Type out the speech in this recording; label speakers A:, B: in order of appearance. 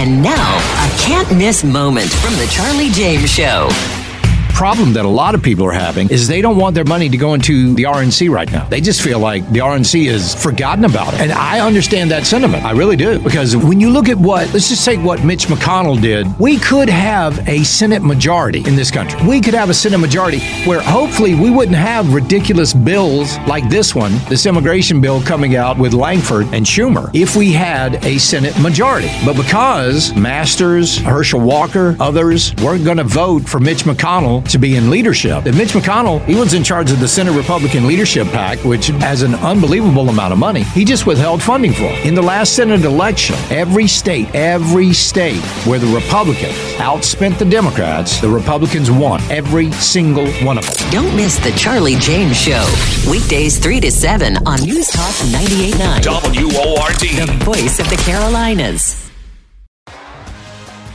A: And now, a can't miss moment from the Charlie James Show
B: problem that a lot of people are having is they don't want their money to go into the RNC right now. They just feel like the RNC is forgotten about. it. And I understand that sentiment. I really do. Because when you look at what, let's just take what Mitch McConnell did, we could have a Senate majority in this country. We could have a Senate majority where hopefully we wouldn't have ridiculous bills like this one, this immigration bill coming out with Lankford and Schumer, if we had a Senate majority. But because Masters, Herschel Walker, others weren't going to vote for Mitch McConnell to be in leadership. And Mitch McConnell, he was in charge of the Senate Republican Leadership PAC, which has an unbelievable amount of money. He just withheld funding for it. In the last Senate election, every state, every state where the Republicans outspent the Democrats, the Republicans won every single one of them.
A: Don't miss the Charlie James Show. Weekdays 3 to 7 on News Talk 98.9.
C: WORD.
A: The voice of the Carolinas.